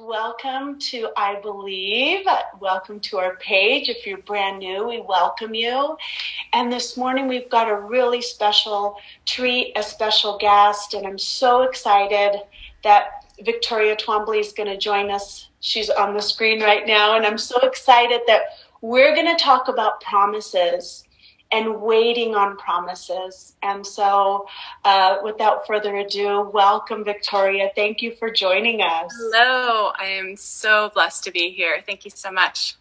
welcome to I Believe. Welcome to our page. If you're brand new, we welcome you. And this morning we've got a really special treat, a special guest, and I'm so excited that Victoria Twombly is going to join us. She's on the screen right now, and I'm so excited that we're going to talk about promises and waiting on promises. And so, uh, without further ado, welcome, Victoria. Thank you for joining us. Hello. I am so blessed to be here. Thank you so much.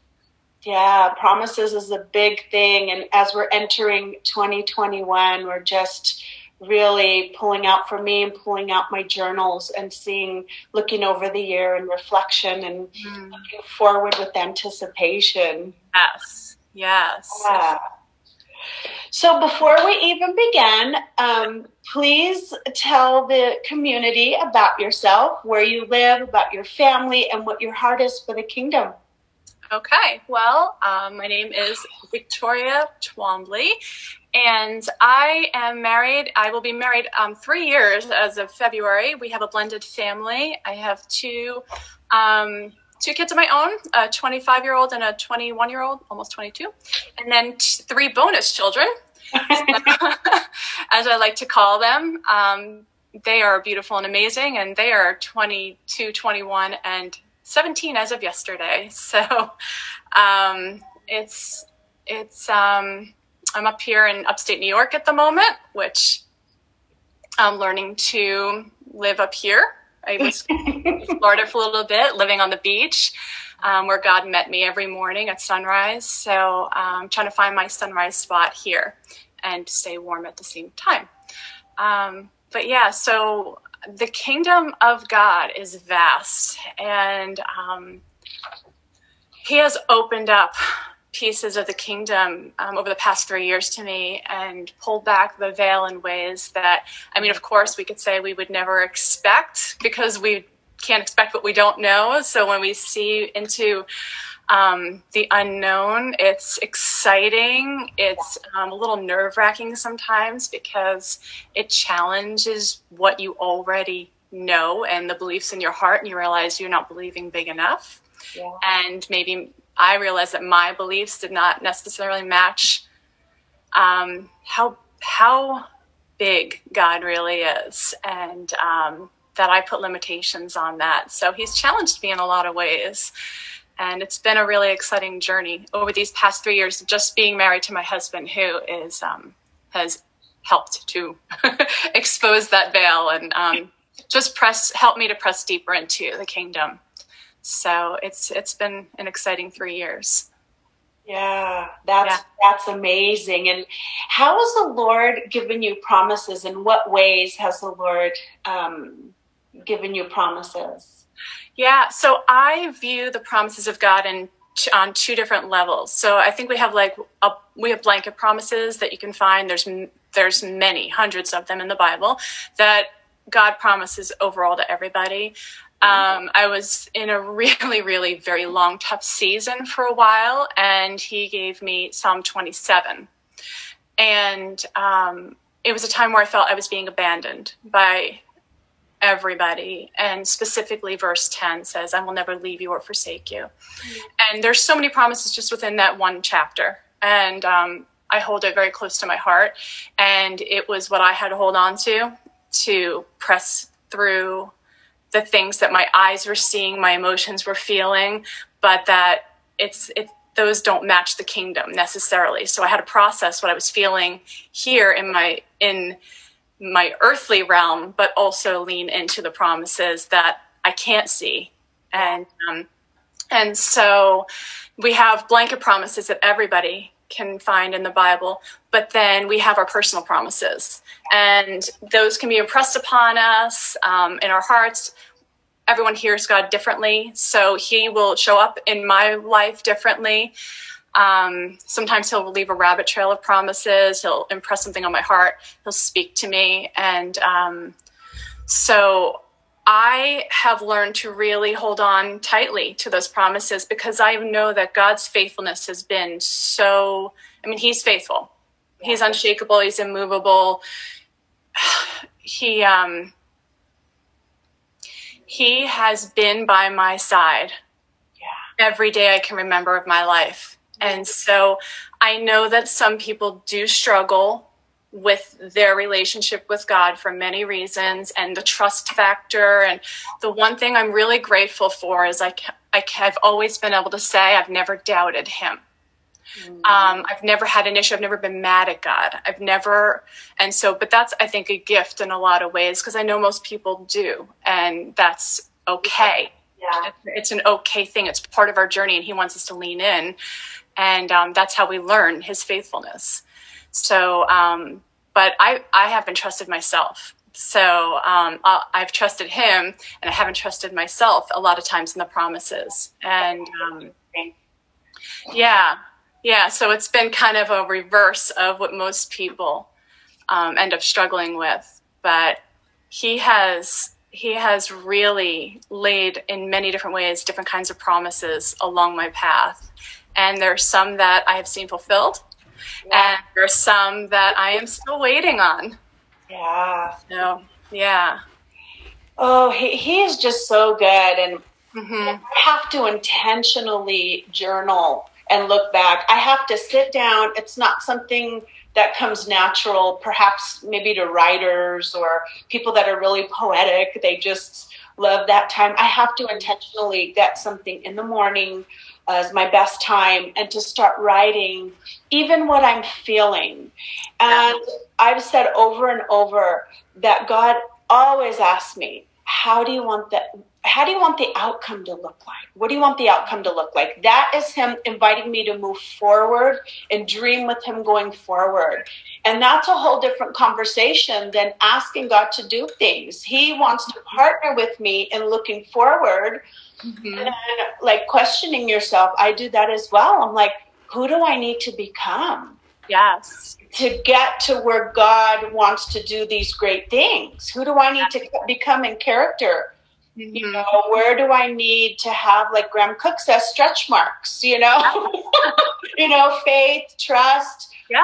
Yeah, promises is a big thing. And as we're entering 2021, we're just really pulling out for me and pulling out my journals and seeing, looking over the year and reflection and mm. looking forward with anticipation. Yes. Yes. Yeah. So before we even begin, um, please tell the community about yourself, where you live, about your family, and what your heart is for the kingdom. Okay, well, um, my name is Victoria Twombly, and I am married. I will be married um, three years as of February. We have a blended family. I have two um, two kids of my own a 25 year old and a 21 year old almost 22 and then t- three bonus children. As i like to call them um, they are beautiful and amazing and they are 22 21 and 17 as of yesterday. So um, it's it's um, i'm up here in upstate new york at the moment which i'm learning to live up here I was in Florida for a little bit, living on the beach, um, where God met me every morning at sunrise. So I'm um, trying to find my sunrise spot here and stay warm at the same time. Um, but yeah, so the kingdom of God is vast, and um, He has opened up pieces of the kingdom um, over the past three years to me and pulled back the veil in ways that, I mean, of course, we could say we would never expect because we can't expect what we don't know. So when we see into um, the unknown, it's exciting. It's um, a little nerve wracking sometimes because it challenges what you already know and the beliefs in your heart, and you realize you're not believing big enough. Yeah. And maybe I realized that my beliefs did not necessarily match um, how how big God really is, and um, that I put limitations on that. So He's challenged me in a lot of ways, and it's been a really exciting journey over these past three years. Just being married to my husband, who is um, has helped to expose that veil and um, just press help me to press deeper into the kingdom. So it's it's been an exciting three years. Yeah, that's yeah. that's amazing. And how has the Lord given you promises? In what ways has the Lord um, given you promises? Yeah, so I view the promises of God in on two different levels. So I think we have like a, we have blanket promises that you can find. There's there's many hundreds of them in the Bible that God promises overall to everybody. Um, I was in a really, really very long, tough season for a while, and he gave me Psalm 27. And um, it was a time where I felt I was being abandoned by everybody. And specifically, verse 10 says, I will never leave you or forsake you. Mm-hmm. And there's so many promises just within that one chapter. And um, I hold it very close to my heart. And it was what I had to hold on to to press through the things that my eyes were seeing, my emotions were feeling, but that it's it those don't match the kingdom necessarily. So I had to process what I was feeling here in my in my earthly realm, but also lean into the promises that I can't see. And um, and so we have blanket promises that everybody can find in the Bible, but then we have our personal promises, and those can be impressed upon us um, in our hearts. Everyone hears God differently, so He will show up in my life differently. Um, sometimes He'll leave a rabbit trail of promises. He'll impress something on my heart. He'll speak to me, and um, so I have learned to really hold on tightly to those promises because I know that God's faithfulness has been so, I mean, He's faithful. He's unshakable, He's immovable. He, um, he has been by my side Yeah. every day I can remember of my life. And so I know that some people do struggle with their relationship with God for many reasons and the trust factor. And the one thing I'm really grateful for is I, I I've always been able to say I've never doubted him. Um, I've never had an issue. I've never been mad at God. I've never, and so, but that's, I think, a gift in a lot of ways because I know most people do, and that's okay. Yeah. It's an okay thing. It's part of our journey, and He wants us to lean in, and um, that's how we learn His faithfulness. So, um, but I, I haven't trusted myself. So um, I've trusted Him, and I haven't trusted myself a lot of times in the promises, and um, yeah, yeah. So it's been kind of a reverse of what most people um, end up struggling with. But he has he has really laid in many different ways different kinds of promises along my path, and there are some that I have seen fulfilled, and there are some that I am still waiting on. Yeah. So yeah. Oh, he, he is just so good. And hmm I have to intentionally journal and look back. I have to sit down. It's not something that comes natural, perhaps maybe to writers or people that are really poetic. They just love that time. I have to intentionally get something in the morning as my best time and to start writing even what I'm feeling. And I've said over and over that God always asks me, how do you want that how do you want the outcome to look like? What do you want the outcome to look like? That is him inviting me to move forward and dream with him going forward. And that's a whole different conversation than asking God to do things. He wants to partner with me in looking forward hmm and like questioning yourself. I do that as well. I'm like, who do I need to become? Yes. to get to where God wants to do these great things? Who do I need to become in character? You Mhm. know, where do I need to have, like Graham Cooke says, stretch marks? You know, you know, faith, trust. Yeah.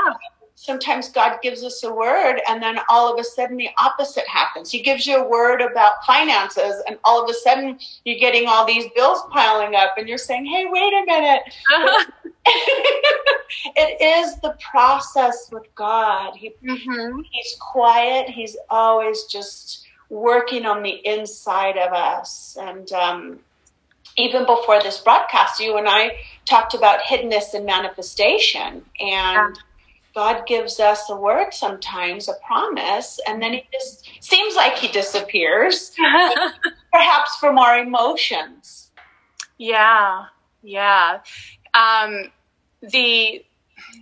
Sometimes God gives us a word, and then all of a sudden the opposite happens. He gives you a word about finances, and all of a sudden you're getting all these bills piling up, and you're saying, "Hey, wait a minute." it is the process with God. He hmm he's quiet. He's always just working on the inside of us. And um, even before this broadcast, you and I talked about hiddenness and manifestation. And God gives us a word sometimes, a promise, and then he just seems like he disappears, perhaps from our emotions. Yeah, yeah. Um, the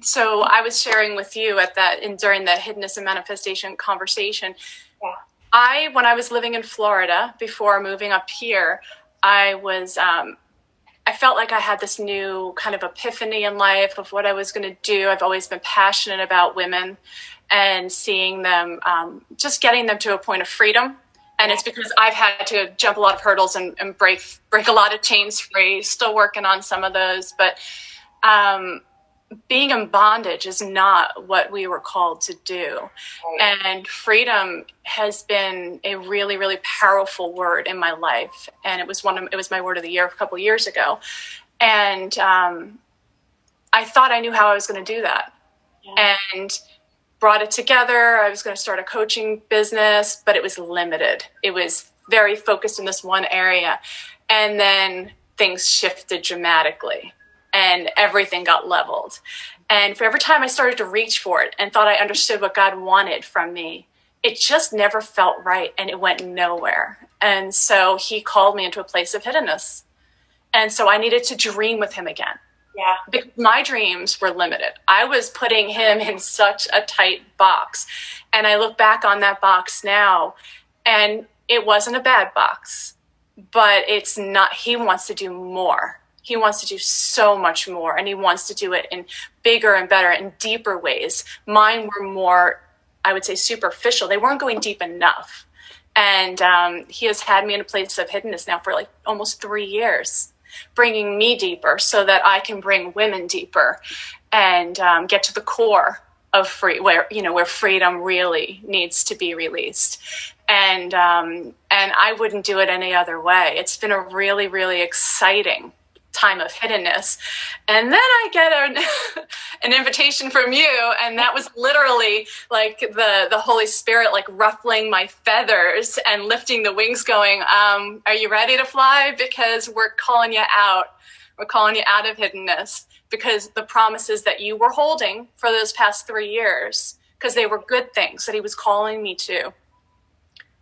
so I was sharing with you at that in during the hiddenness and manifestation conversation. Yeah. I when I was living in Florida before moving up here, I was um, I felt like I had this new kind of epiphany in life of what I was going to do. I've always been passionate about women and seeing them, um, just getting them to a point of freedom. And it's because I've had to jump a lot of hurdles and, and break break a lot of chains free. Still working on some of those, but um, being in bondage is not what we were called to do. And freedom has been a really, really powerful word in my life. And it was one of it was my word of the year a couple years ago. And um, I thought I knew how I was going to do that, Yeah. and brought it together. I was going to start a coaching business, but it was limited. It was very focused in this one area, and then things shifted dramatically, and everything got leveled. And for every time I started to reach for it and thought I understood what God wanted from me, it just never felt right and it went nowhere. And so he called me into a place of hiddenness. And so I needed to dream with him again Yeah. because my dreams were limited. I was putting him in such a tight box. And I look back on that box now and it wasn't a bad box, but it's not, he wants to do more. He wants to do so much more and he wants to do it in bigger and better and deeper ways. Mine were more, I would say, superficial. They weren't going deep enough. And um, he has had me in a place of hiddenness now for like almost three years, bringing me deeper so that I can bring women deeper and um, get to the core of free where you know where freedom really needs to be released and um, and I wouldn't do it any other way. It's been a really really exciting time of hiddenness, and then I get an an invitation from you, and that was literally like the the Holy Spirit like ruffling my feathers and lifting the wings, going, um, "Are you ready to fly? Because we're calling you out. We're calling you out of hiddenness." Because the promises that you were holding for those past three years, because they were good things that he was calling me to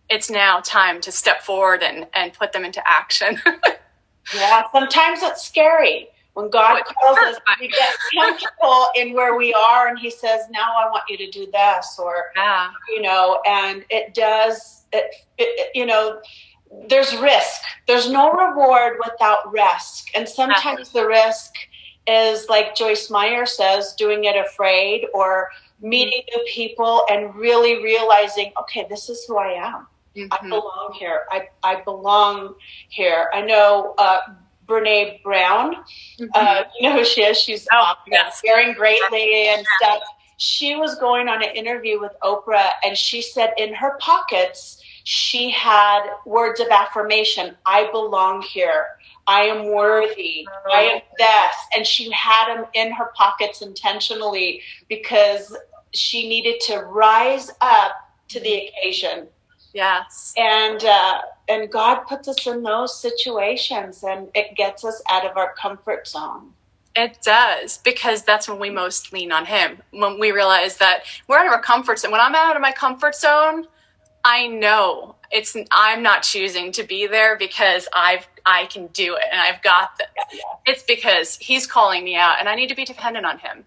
it's now time to step forward and, and put them into action. yeah, sometimes it's scary when God calls us to get comfortable in where we are and He says, Now I want you to do this, or, yeah. you know, and it does, it, it, you know, there's risk. There's no reward without risk. And sometimes the risk is, like Joyce Meyer says, doing it afraid or mm-hmm. meeting new people and really realizing, okay, this is who I am. Mm-hmm. I belong here. I, I belong here. I know uh, Brene Brown. Mm-hmm. Uh, you know who she is? She's oh, yes. Daring Greatly and stuff. She was going on an interview with Oprah, and she said in her pockets she had words of affirmation. I belong here. I am worthy. I am this. And she had them in her pockets intentionally because she needed to rise up to the mm-hmm. occasion Yes. And uh, and God puts us in those situations, and it gets us out of our comfort zone. It does because that's when we most lean on Him. When we realize that we're out of our comfort zone. When I'm out of my comfort zone, I know it's I'm not choosing to be there because I've I can do it and I've got this. Yeah, yeah. It's because He's calling me out, and I need to be dependent on Him.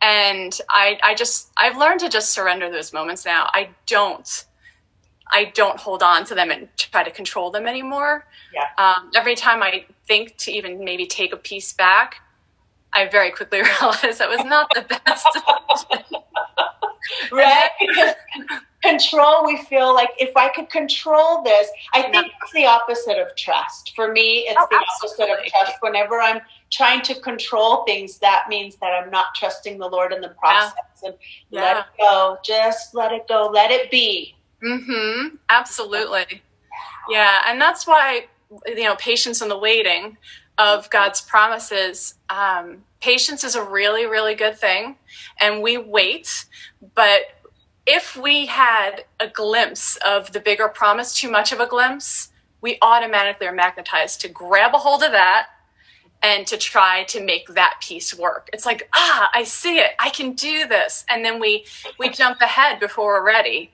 And I I just I've learned to just surrender those moments now. I don't I don't hold on to them and try to control them anymore. Yeah. Um, every time I think to even maybe take a piece back, I very quickly realize that was not the best. right? Because control, we feel like if I could control this, I think yeah. it's the opposite of trust. For me, it's oh, the absolutely. opposite of trust. Whenever I'm trying to control things, that means that I'm not trusting the Lord in the process. Yeah. And yeah. let it go. Just let it go. Let it be. Mm-hmm. Absolutely. Yeah, and that's why you know patience in the waiting of God's promises. Um, patience is a really, really good thing, and we wait. But if we had a glimpse of the bigger promise, too much of a glimpse, we automatically are magnetized to grab a hold of that and to try to make that piece work. It's like, ah, I see it. I can do this. And then we we jump ahead before we're ready.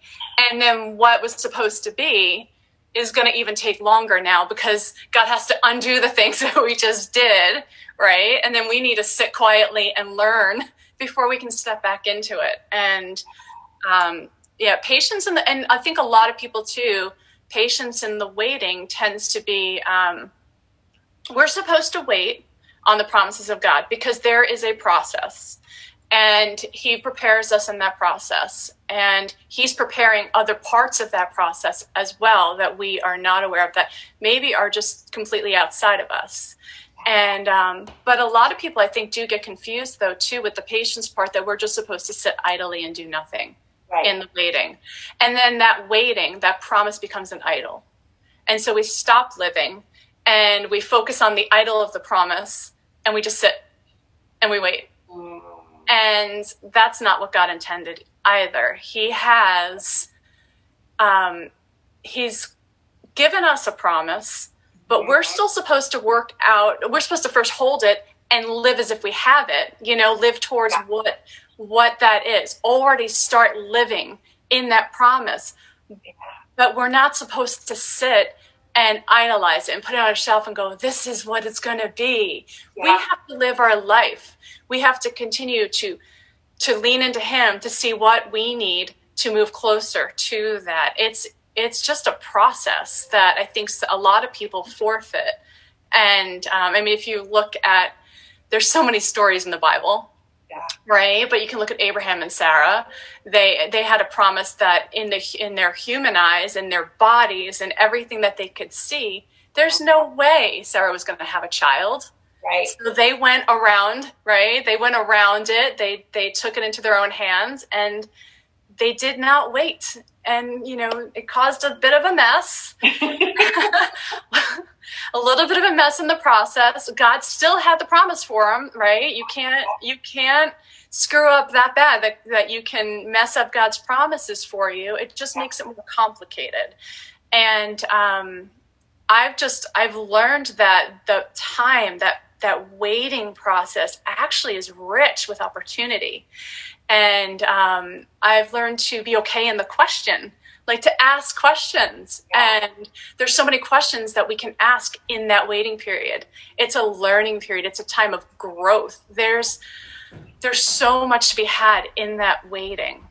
And then what was supposed to be is going to even take longer now because God has to undo the things that we just did, right? And then we need to sit quietly and learn before we can step back into it. And um, yeah, patience and and I think a lot of people too, patience in the waiting tends to be. Um, we're supposed to wait on the promises of God because there is a process. And he prepares us in that process. And he's preparing other parts of that process as well that we are not aware of that maybe are just completely outside of us. And um, but a lot of people i think do get confused though too with the patience part that we're just supposed to sit idly and do nothing right. in the waiting. And then that waiting that promise becomes an idol. And so we stop living and we focus on the idol of the promise and we just sit and we wait. And that's not what God intended either. He has, um, He's given us a promise, but we're still supposed to work out, we're supposed to first hold it and live as if we have it, you know, live towards yeah. what what that is. Already start living in that promise. But we're not supposed to sit and idolize it and put it on a shelf and go, this is what it's going to be. Yeah. We have to live our life. We have to continue to to lean into Him to see what we need to move closer to that. It's it's just a process that I think a lot of people forfeit. And um, I mean, if you look at, there's so many stories in the Bible yeah. Right, but you can look at Abraham and Sarah. They they had a promise that in the in their human eyes and their bodies and everything that they could see, there's no way Sarah was going to have a child. Right. So they went around, right? They went around it. They they took it into their own hands and they did not wait. And you know, it caused a bit of a mess. a little bit of a mess in the process. God still had the promise for them, right? You can't you can't screw up that bad that, that you can mess up God's promises for you. It just makes it more complicated. And um, I've just I've learned that the time that that waiting process actually is rich with opportunity. And um, I've learned to be okay in the question like to ask questions. Yeah. and there's so many questions that we can ask in that waiting period. It's a learning period. It's a time of growth. There's there's so much to be had in that waiting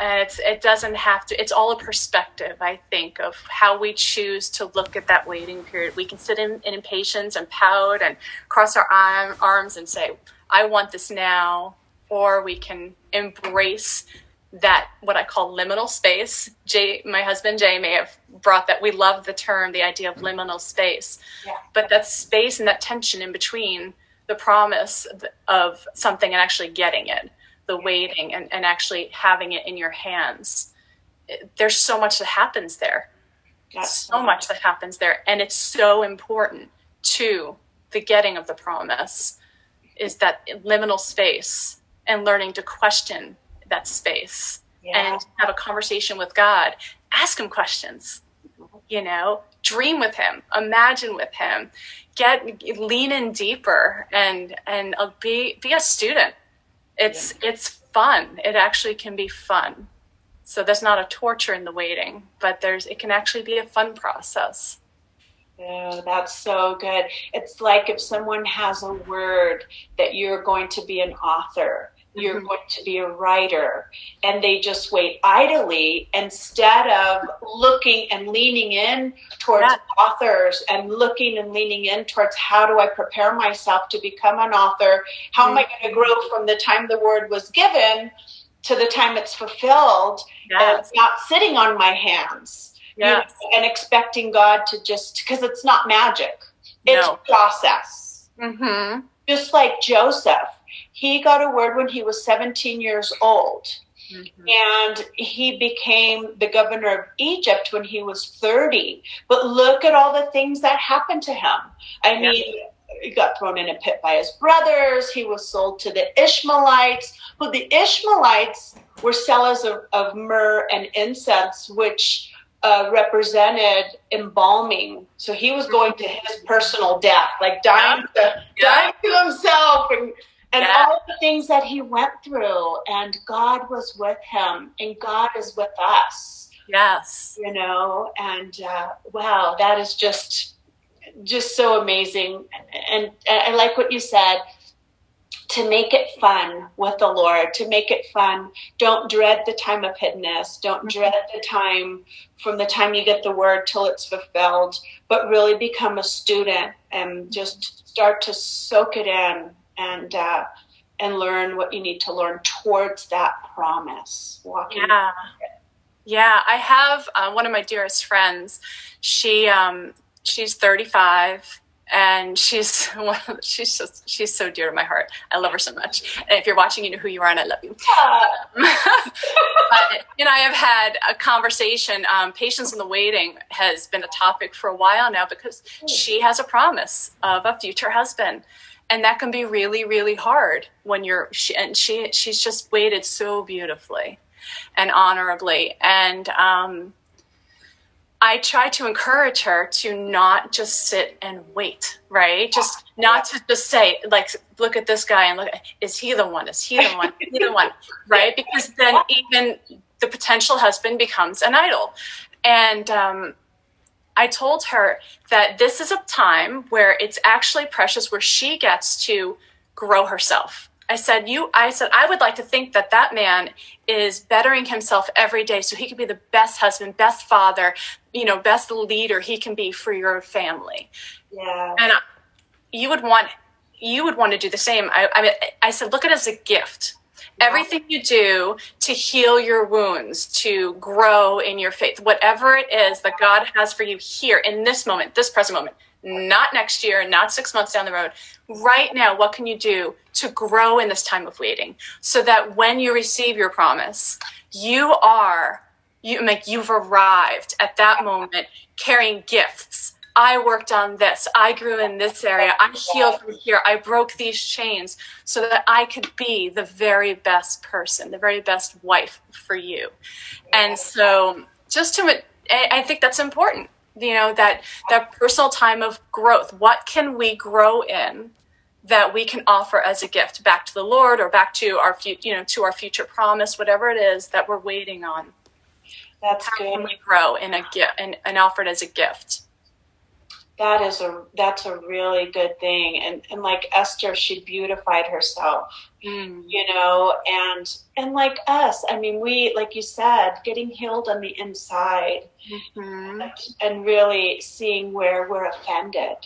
and it's it doesn't have to it's all a perspective i think of how we choose to look at that waiting period we can sit in, in impatience and pout and cross our arm, arms and say i want this now or we can embrace that what I call liminal space. Jay, my husband Jay, may have brought that. We love the term, the idea of liminal space, yeah. but that space and that tension in between the promise of something and actually getting it, the waiting and, and actually having it in your hands. There's so much that happens there. That's so much that happens there, and it's so important to the getting of the promise. Is that liminal space and learning to question that space yeah. and have a conversation with God. Ask him questions, you know, dream with him, imagine with him, get lean in deeper and and uh, be be a student. It's yeah. it's fun. It actually can be fun. So there's not a torture in the waiting, but there's it can actually be a fun process. Oh, that's so good. It's like if someone has a word that you're going to be an author you're mm-hmm. going to be a writer and they just wait idly instead of looking and leaning in towards yeah. authors and looking and leaning in towards how do i prepare myself to become an author how mm-hmm. am i mm-hmm. going to grow from the time the word was given to the time it's fulfilled yes. and not sitting on my hands yes. you know, and expecting god to just because it's not magic it's no. process mm-hmm. just like joseph he got a word when he was 17 years old. Mm-hmm. And he became the governor of Egypt when he was 30. But look at all the things that happened to him. I yeah. mean, he got thrown in a pit by his brothers. He was sold to the Ishmaelites, who the Ishmaelites were sellers of, of myrrh and incense, which uh, represented embalming. So he was going to his personal death, like dying, to, dying to himself and and yeah. all the things that he went through and god was with him and god is with us yes you know and uh, wow that is just just so amazing and, and i like what you said to make it fun with the Lord, to make it fun. Don't dread the time of hiddenness. Don't mm-hmm. dread the time from the time you get the word till it's fulfilled, but really become a student and just start to soak it in and uh, and learn what you need to learn towards that promise. Walking. Yeah. Yeah, I have uh, one of my dearest friends. She um, she's 35 and she's she's just she's so dear to my heart. I love her so much. And if you're watching, you know who you are, and I love you. but you know, I have had a conversation. Um, patience in the waiting has been a topic for a while now because she has a promise of a future husband, and that can be really really hard when you're she, and she she's just waited so beautifully and honorably and um, I try to encourage her to not just sit and wait, right? Just not to just say, like, look at this guy and look, is he the one? Is he the one? Is he the one? Right? Because then even the potential husband becomes an idol. And um, I told her that this is a time where it's actually precious, where she gets to grow herself. I said, you, I said, I would like to think that that man is bettering himself every day so he can be the best husband, best father, you know, best leader he can be for your family. Yeah. And I, you would want, you would want to do the same. I, I, I said, look at it as a gift everything you do to heal your wounds, to grow in your faith, whatever it is that God has for you here in this moment, this present moment, not next year, not six months down the road. Right now, what can you do to grow in this time of waiting so that when you receive your promise, you are you like you've arrived at that moment carrying gifts. I worked on this. I grew in this area. I healed from here. I broke these chains so that I could be the very best person, the very best wife for you. And so just to I think that's important you know that that personal time of growth what can we grow in that we can offer as a gift back to the lord or back to our future? you know to our future promise whatever it is that we're waiting on that's how good. can we grow in a gift and, and offer it as a gift that is a that's a really good thing and and like esther she beautified herself mm. you know and and like us i mean we like you said getting healed on the inside mm-hmm. and really seeing where we're offended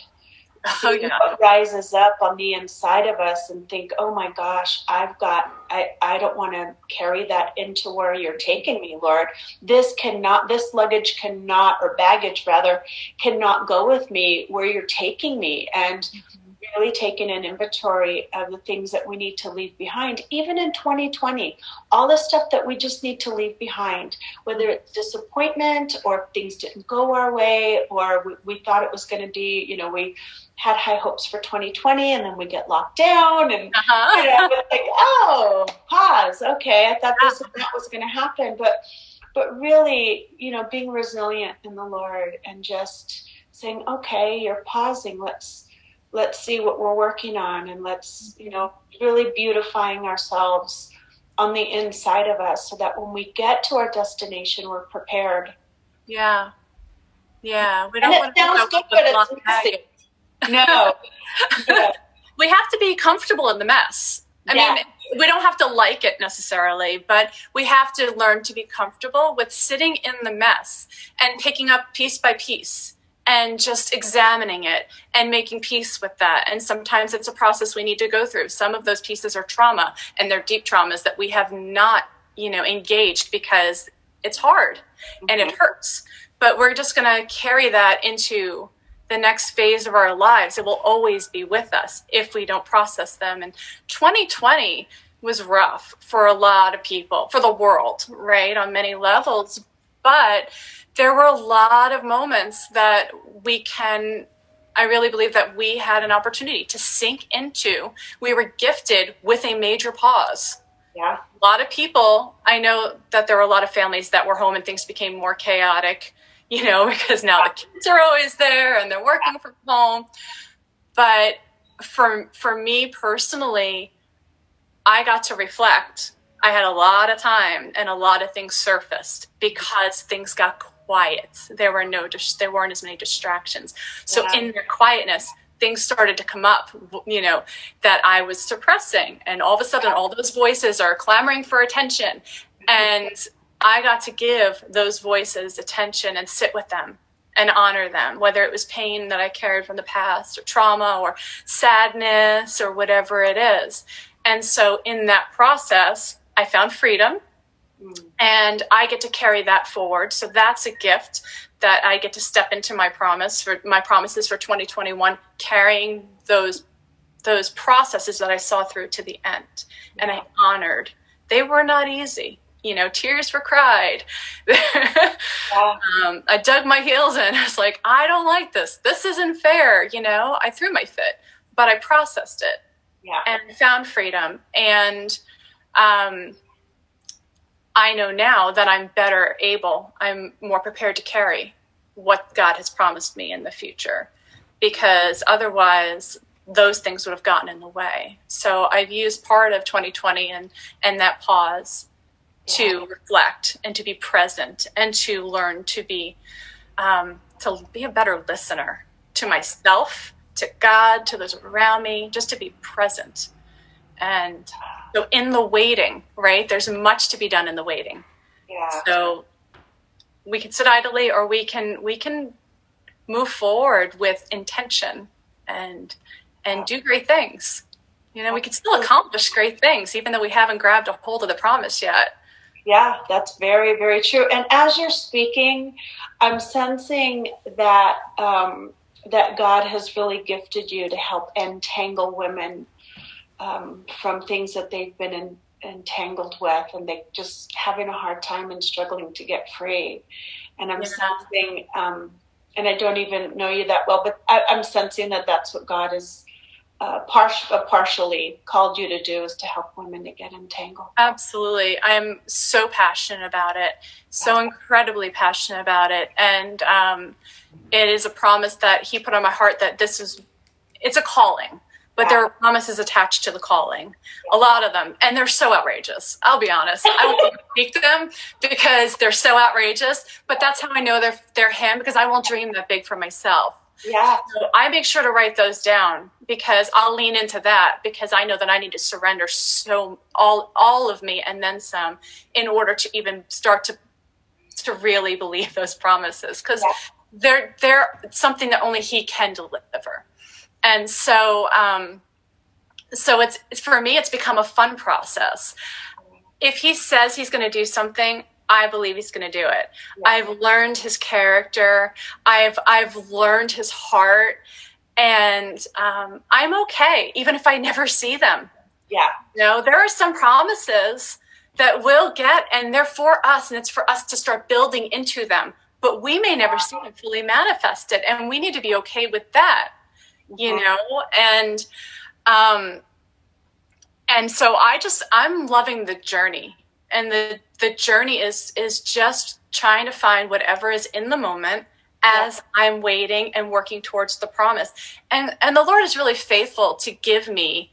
oh, yeah. what rises up on the inside of us and think, oh my gosh, I've got, I, I don't want to carry that into where you're taking me, Lord. This cannot, this luggage cannot, or baggage rather, cannot go with me where you're taking me. And mm-hmm. Really taking an inventory of the things that we need to leave behind, even in 2020, all the stuff that we just need to leave behind, whether it's disappointment or things didn't go our way or we, we thought it was going to be, you know, we, had high hopes for 2020 and then we get locked down and uh-huh. you know, like oh pause. Okay i thought this and that was going to happen. But but really you know being resilient in the lord and just saying okay you're pausing. Let's let's see what we're working on and let's you know really beautifying ourselves on the inside of us so that when we get to our destination we're prepared. Yeah. Yeah. We don't and it sounds good but it's messy. no. we have to be comfortable in the mess. I yeah. mean, we don't have to like it necessarily, but we have to learn to be comfortable with sitting in the mess and picking up piece by piece and just examining it and making peace with that. And sometimes it's a process we need to go through. Some of those pieces are trauma and they're deep traumas that we have not, you know, engaged because it's hard mm-hmm. and it mm-hmm. hurts. But we're just going to carry that into the next phase of our lives. It will always be with us if we don't process them. And 2020 was rough for a lot of people, for the world, right, on many levels. But there were a lot of moments that we can. I really believe that we had an opportunity to sink into. We were gifted with a major pause. Yeah. A lot of people, I know that there were a lot of families that were home and things became more chaotic you know, because now the kids are always there and they're working from home. But for for me personally, I got to reflect. I had a lot of time and a lot of things surfaced because things got quiet. There were no there weren't as many distractions. So in their quietness, things started to come up, you know, that I was suppressing. And all of a sudden, all those voices are clamoring for attention. And I got to give those voices attention and sit with them and honor them, whether it was pain that I carried from the past or trauma or sadness or whatever it is. And so in that process, I found freedom and I get to carry that forward. So that's a gift that I get to step into my promise for my promises for 2021, carrying those those processes that I saw through to the end. And I honored. They were not easy you know, tears were cried. um, I dug my heels in. I was like, I don't like this. This isn't fair. You know, I threw my fit, but I processed it yeah. and found freedom. And um, I know now that I'm better able, I'm more prepared to carry what God has promised me in the future. Because otherwise those things would have gotten in the way. So I've used part of 2020 and and that pause to reflect and to be present and to learn to be um, to be a better listener to myself to god to those around me just to be present. And so in the waiting right there's much to be done in the waiting. Yeah. So we can sit idly or we can we can move forward with intention and and do great things. You know we can still accomplish great things even though we haven't grabbed a hold of the promise yet. Yeah, that's very, very true. And as you're speaking, I'm sensing that um, that God has really gifted you to help entangle women um, from things that they've been in, entangled with, and they just having a hard time and struggling to get free. And I'm yeah. sensing, um, and I don't even know you that well, but I, am sensing that that's what God is uh, par- uh, partially called you to do is to help women to get entangled. Absolutely. I'm so passionate about it, so incredibly passionate about it. And um, it is a promise that He put on my heart that this is, it's a calling. But there are promises attached to the calling, a lot of them, and they're so outrageous. I'll be honest. I won't speak to them because they're so outrageous. But that's how I know they're they're him because I won't dream that big for myself. Yeah. So I make sure to write those down because I'll lean into that because I know that I need to surrender so all all of me and then some in order to even start to to really believe those promises because yeah. they're they're something that only he can deliver. And so um so it's for me it's become a fun process. If he says he's going to do something, I believe he's going to do it. Yeah. I've learned his character. I've I've learned his heart, and um, I'm okay, even if I never see them. Yeah. You know, there are some promises that we'll get, and they're for us, and it's for us to start building into them. But we may never see them fully manifested, and we need to be okay with that. You know, and um, and so I just I'm loving the journey and the the journey is is just trying to find whatever is in the moment as. I'm waiting and working towards the promise. And and the Lord is really faithful to give me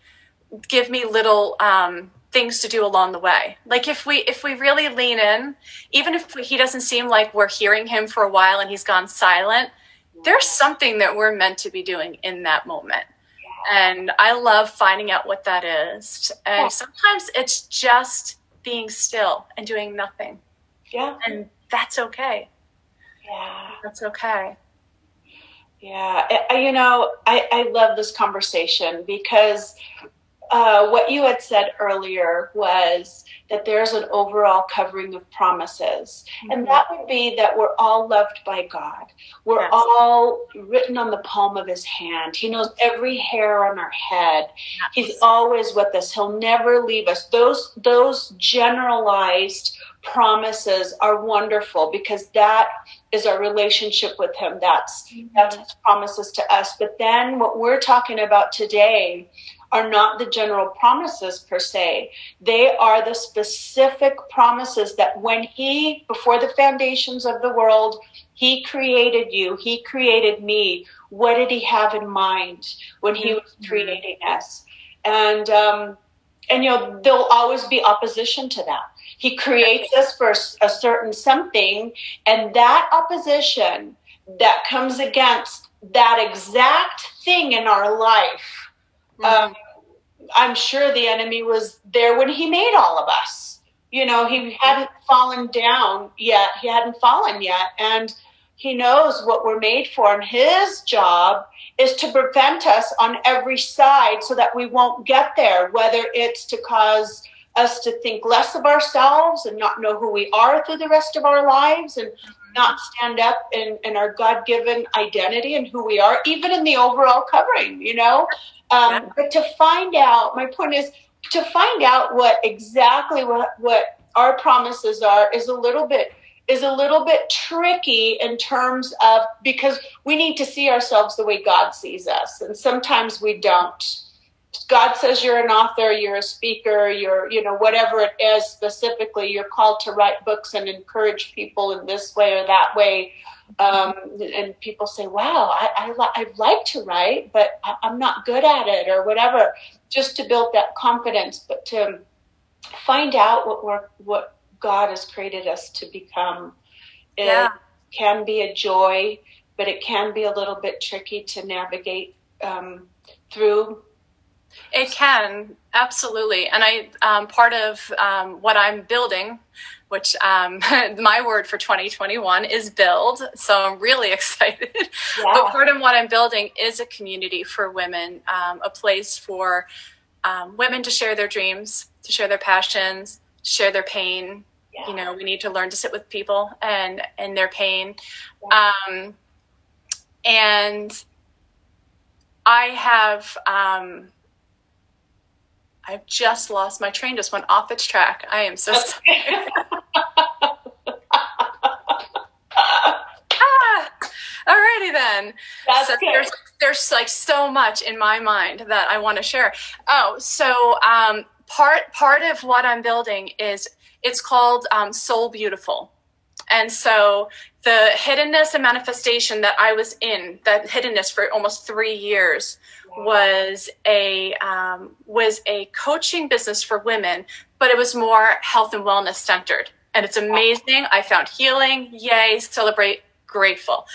give me little um, things to do along the way. Like if we if we really lean in, even if we, he doesn't seem like we're hearing him for a while and he's gone silent, there's something that we're meant to be doing in that moment. And I love finding out what that is. And yeah. sometimes it's just being still and doing nothing. Yeah. And that's okay. Yeah. That's okay. Yeah. I, you know, I, I love this conversation because uh, what you had said earlier was that there's an overall covering of promises. Mm-hmm. And that would be that we're all loved by God. We're yes. all written on the palm of his hand. He knows every hair on our head. Yes. He's always with us. He'll never leave us. Those those generalized promises are wonderful because that is our relationship with him. That's mm-hmm. that's his promises to us. But then what we're talking about today are not the general promises per se. They are the specific promises that when He, before the foundations of the world, He created you, He created me. What did He have in mind when He was mm-hmm. creating us? And, um, and you know, there'll always be opposition to that. He creates us for a certain something, and that opposition that comes against that exact thing in our life um, I'm sure the enemy was there when he made all of us. You know, he hadn't fallen down yet. He hadn't fallen yet. And he knows what we're made for. And his job is to prevent us on every side so that we won't get there, whether it's to cause us to think less of ourselves and not know who we are through the rest of our lives and not stand up in, in our God given identity and who we are, even in the overall covering, you know? Um, yeah. But to find out, my point is to find out what exactly what, what our promises are is a little bit is a little bit tricky in terms of because we need to see ourselves the way God sees us and sometimes we don't. God says you're an author, you're a speaker, you're, you know, whatever it is specifically, you're called to write books and encourage people in this way or that way. Um, and people say, wow, I, I, I'd like to write, but I, I'm not good at it or whatever, just to build that confidence, but to find out what we're, what God has created us to become. It yeah. can be a joy, but it can be a little bit tricky to navigate um, through it can absolutely, and I um, part of um, what I'm building, which um, my word for 2021 is build. So I'm really excited. Yeah. But part of what I'm building is a community for women, um, a place for um, women to share their dreams, to share their passions, share their pain. Yeah. You know, we need to learn to sit with people and and their pain, yeah. Um, and I have. Um, I've just lost my train. Just went off its track. I am so sorry. ah, alrighty then. That's so good. there's there's like so much in my mind that I want to share. Oh, so um, part part of what I'm building is it's called um, Soul Beautiful, and so the hiddenness and manifestation that I was in, that hiddenness for almost three years, was a um, was a coaching business for women, but it was more health and wellness centered, and it's amazing. I found healing. Yay! Celebrate. Grateful.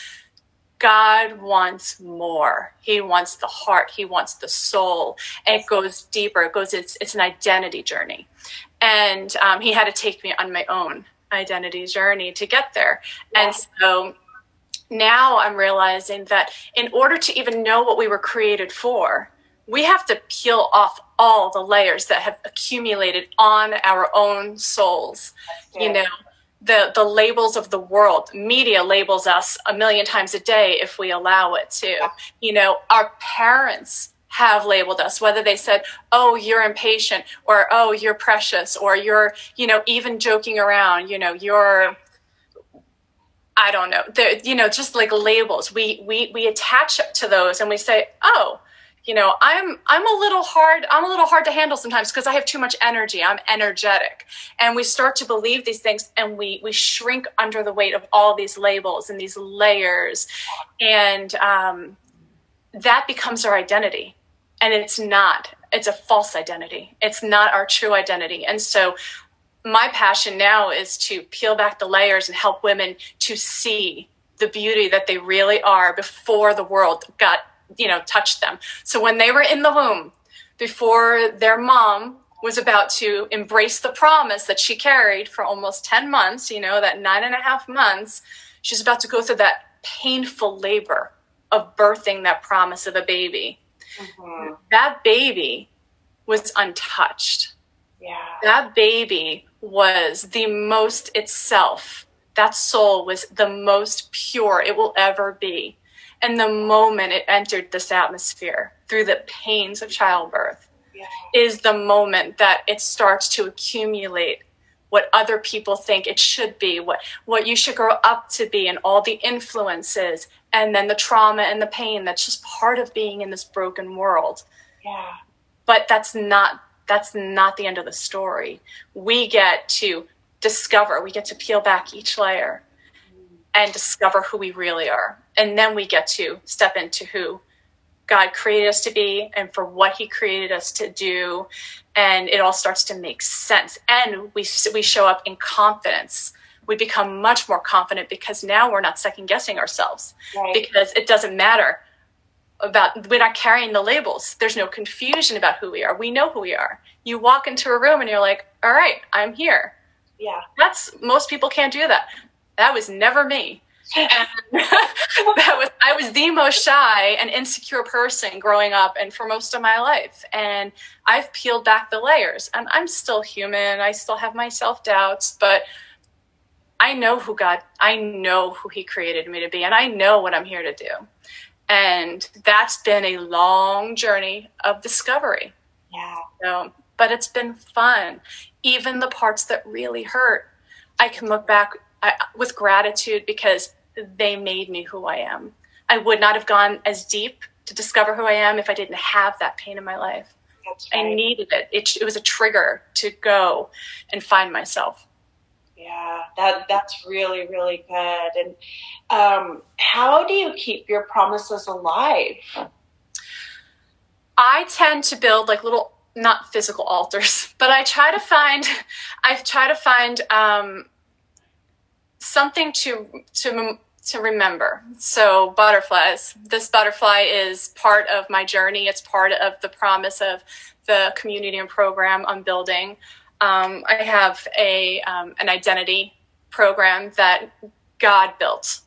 God wants more. He wants the heart. He wants the soul. It goes deeper. It goes. It's it's an identity journey, and um, he had to take me on my own identity journey to get there. Yeah. And so now I'm realizing that in order to even know what we were created for, we have to peel off all the layers that have accumulated on our own souls. You know, the the labels of the world. Media labels us a million times a day if we allow it to. You know, our parents have labeled us whether they said oh you're impatient or oh you're precious or you're you know even joking around you know you're I don't know. They're, you know, just like labels. We we we attach to those and we say, "Oh, you know, I'm I'm a little hard. I'm a little hard to handle sometimes because I have too much energy. I'm energetic." And we start to believe these things and we we shrink under the weight of all these labels and these layers and um that becomes our identity. And it's not. It's a false identity. It's not our true identity. And so my passion now is to peel back the layers and help women to see the beauty that they really are before the world got you know touched them so when they were in the womb before their mom was about to embrace the promise that she carried for almost 10 months you know that nine and a half months she's about to go through that painful labor of birthing that promise of a baby Mhm. that baby was untouched Yeah. that baby was the most itself. That soul was the most pure it will ever be. And the moment it entered this atmosphere through the pains of childbirth Yeah. is the moment that it starts to accumulate what other people think it should be, what, what you should grow up to be, and all the influences, and then the trauma and the pain that's just part of being in this broken world. Yeah. but that's not that's not the end of the story. We get to discover we get to peel back each layer and discover who we really are. And then we get to step into who god created us to be and for what he created us to do. And it all starts to make sense. And we we show up in confidence we become much more confident because now we're not second guessing ourselves. Right. because it doesn't matter about we're not carrying the labels. There's no confusion about who we are. We know who we are. You walk into a room and you're like all right i'm here. Yeah. that's most people can't do that. That was never me. And that was i was the most shy and insecure person growing up and for most of my life. And i've peeled back the layers. And i'm still human. I still have my self-doubts. But i know who god i know who he created me to be and i know what i'm here to do and that's been a long journey of discovery Yeah. so, but it's been fun. Even the parts that really hurt, I can look back I, with gratitude because they made me who I am. I would not have gone as deep to discover who I am if I didn't have that pain in my life. That's I needed it. it. It was a trigger to go and find myself. Yeah, that that's really really good. And um, how do you keep your promises alive? I tend to build like little not physical altars, but I try to find I try to find um, something to to to remember. So butterflies. This butterfly is part of my journey. It's part of the promise of the community and program I'm building. Um, I have a um, an identity program that God built.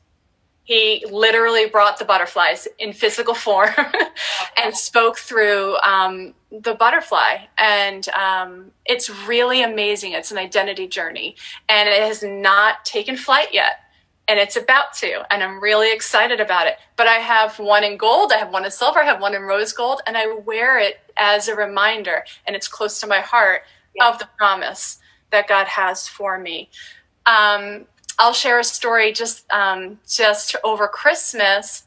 He literally brought the butterflies in physical form and spoke through um, the butterfly. And um, it's really amazing. It's an identity journey, and it has not taken flight yet. and it's about to and i'm really excited about it but i have one in gold i have one in silver i have one in rose gold and i wear it as a reminder and it's close to my heart yeah. of the promise that god has for me um, i'll share a story just um, just over christmas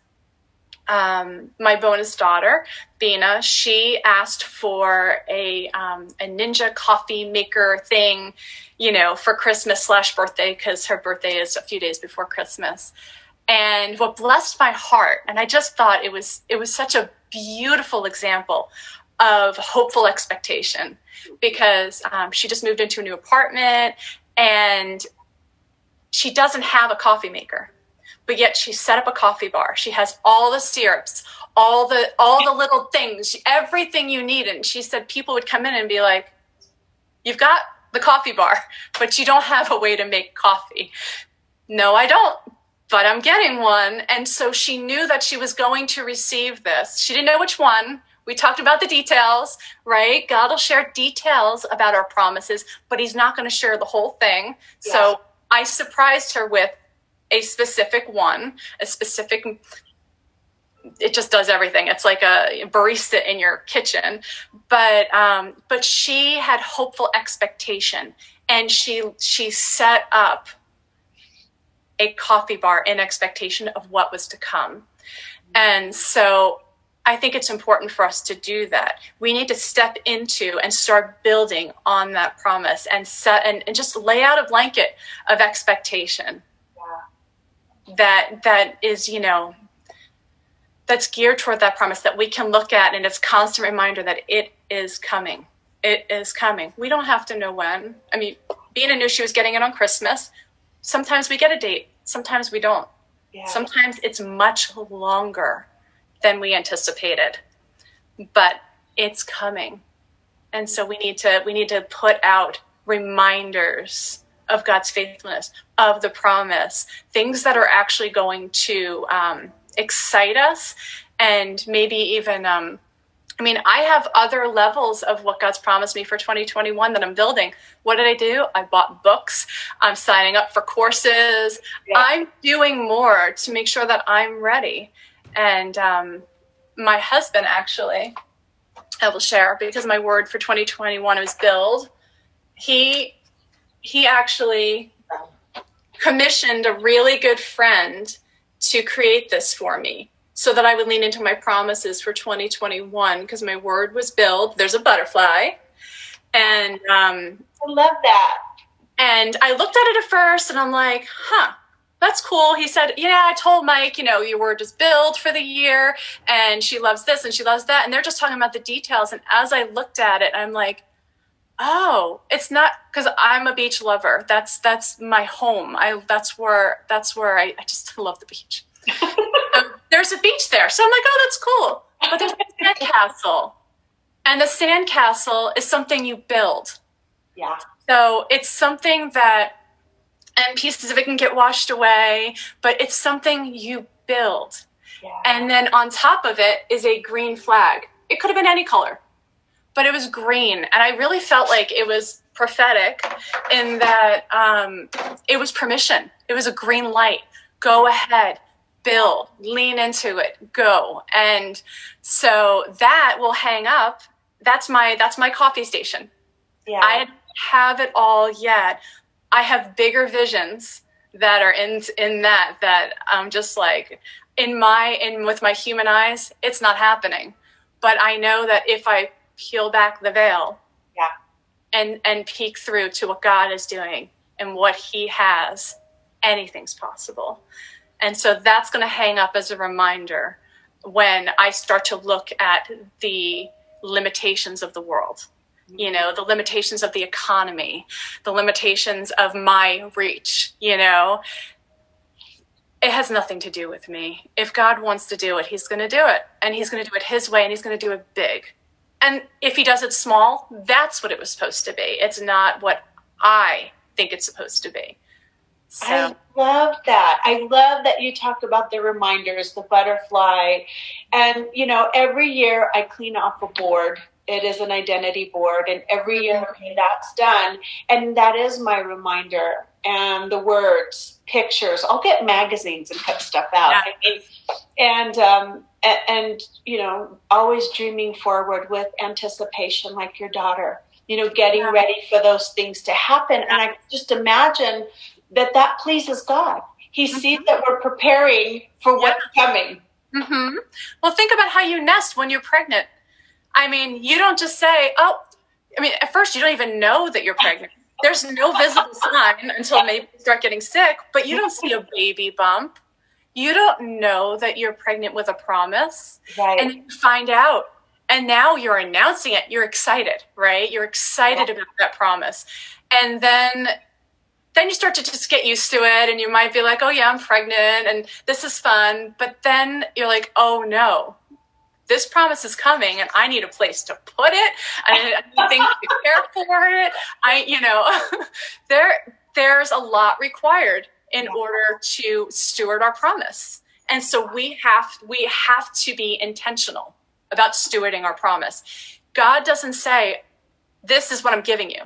um, my bonus daughter, Bina, she asked for a um, a ninja coffee maker thing, you know, for Christmas slash birthday because her birthday is a few days before Christmas. And what blessed my heart, and I just thought it was it was such a beautiful example of hopeful expectation because um, she just moved into a new apartment and she doesn't have a coffee maker but yet she set up a coffee bar. She has all the syrups, all the all the little things, everything you need. And she said people would come in and be like, "You've got the coffee bar, but you don't have a way to make coffee." No, I don't. But I'm getting one. And so she knew that she was going to receive this. She didn't know which one. We talked about the details, right? God will share details about our promises, but He's not going to share the whole thing. Yeah. So I surprised her with a specific one, a specific it just does everything. It's like a barista in your kitchen. But um, but she had hopeful expectation, and she she set up a coffee bar in expectation of what was to come. And so I think it's important for us to do that. We need to step into and start building on that promise and set and, and just lay out a blanket of expectation. That that is you know that's geared toward that promise that we can look at and it's constant reminder that it is coming. It is coming. We don't have to know when. I mean Bina knew she was getting it on christmas. Sometimes we get a date. Sometimes we don't. Yeah. sometimes it's much longer than we anticipated but it's coming and so we need to we need to put out reminders of God's faithfulness, of the promise, things that are actually going to um, excite us and maybe even. Um, I mean, I have other levels of what God's promised me for 2021 that I'm building. What did I do? I bought books. I'm signing up for courses. Yeah. I'm doing more to make sure that I'm ready. And um, my husband, actually, I will share because my word for 2021 is build. He he actually commissioned a really good friend to create this for me so that I would lean into my promises for 2021 because my word was build. There's a butterfly. And um, I love that. And I looked at it at first and I'm like, huh, that's cool. He said, yeah, I told Mike, you know, you were just build for the year and she loves this and she loves that. And they're just talking about the details. And as I looked at it, I'm like, Oh, it's not because I'm a beach lover. That's that's my home. I that's where that's where I, I just love the beach. um, there's a beach there, so I'm like, oh, that's cool. But there's a sandcastle, and the sandcastle is something you build. Yeah. So it's something that, and pieces of it can get washed away, but it's something you build. Yeah. And then on top of it is a green flag. It could have been any color but it was green. And I really felt like it was prophetic in that um, it was permission. It was a green light. Go ahead, build, lean into it, go. And so that will hang up. That's my that's my coffee station. Yeah. I have it all yet. I have bigger visions that are in in that that I'm just like in my in with my human eyes, it's not happening. But I know that if I peel back the veil yeah. and and peek through to what god is doing and what he has anything's possible. And so that's going to hang up as a reminder when i start to look at the limitations of the world you know the limitations of the economy the limitations of my reach you know it has nothing to do with me if god wants to do it he's going to do it and he's going to do it his way and he's going to do it big and if he does it small, that's what it was supposed to be. It's not what I think it's supposed to be. So. I love that. I love that you talked about the reminders, the butterfly. And, you know, every year I clean off a board. It is an identity board. And every year that's done. And that is my reminder and the words, pictures. I'll get magazines and cut stuff out. Yeah. I and um, and, and you know, always dreaming forward with anticipation, like your daughter. You know, getting Yeah. ready for those things to happen. And I just imagine that that pleases God. He sees that we're preparing for what's coming. hmm Well, think about how you nest when you're pregnant. I mean, you don't just say, oh, I mean, at first you don't even know that you're pregnant. There's no visible sign until maybe you start getting sick, but you don't see a baby bump. You don't know that you're pregnant with a promise. Right. And you find out. And now you're announcing it. You're excited, right? You're excited about that promise. And then then you start to just get used to it and you might be like, "Oh yeah, I'm pregnant and this is fun." But then you're like, "Oh no. This promise is coming and I need a place to put it. I I need things to care for it. I, you know, there there's a lot required in order to steward our promise. And so we have we have to be intentional about stewarding our promise. God doesn't say, "This is what I'm giving you,"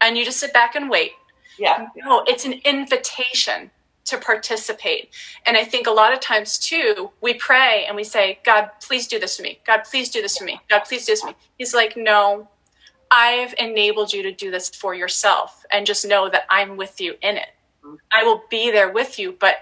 and you just sit back and wait. yeah. No, it's an invitation to participate. And I think a lot of times too, we pray and we say, God, please do this for me. God, please do this for me. God, please do this for me. He's like, no, I've enabled you to do this for yourself. And just know that I'm with you in it. I will be there with you. But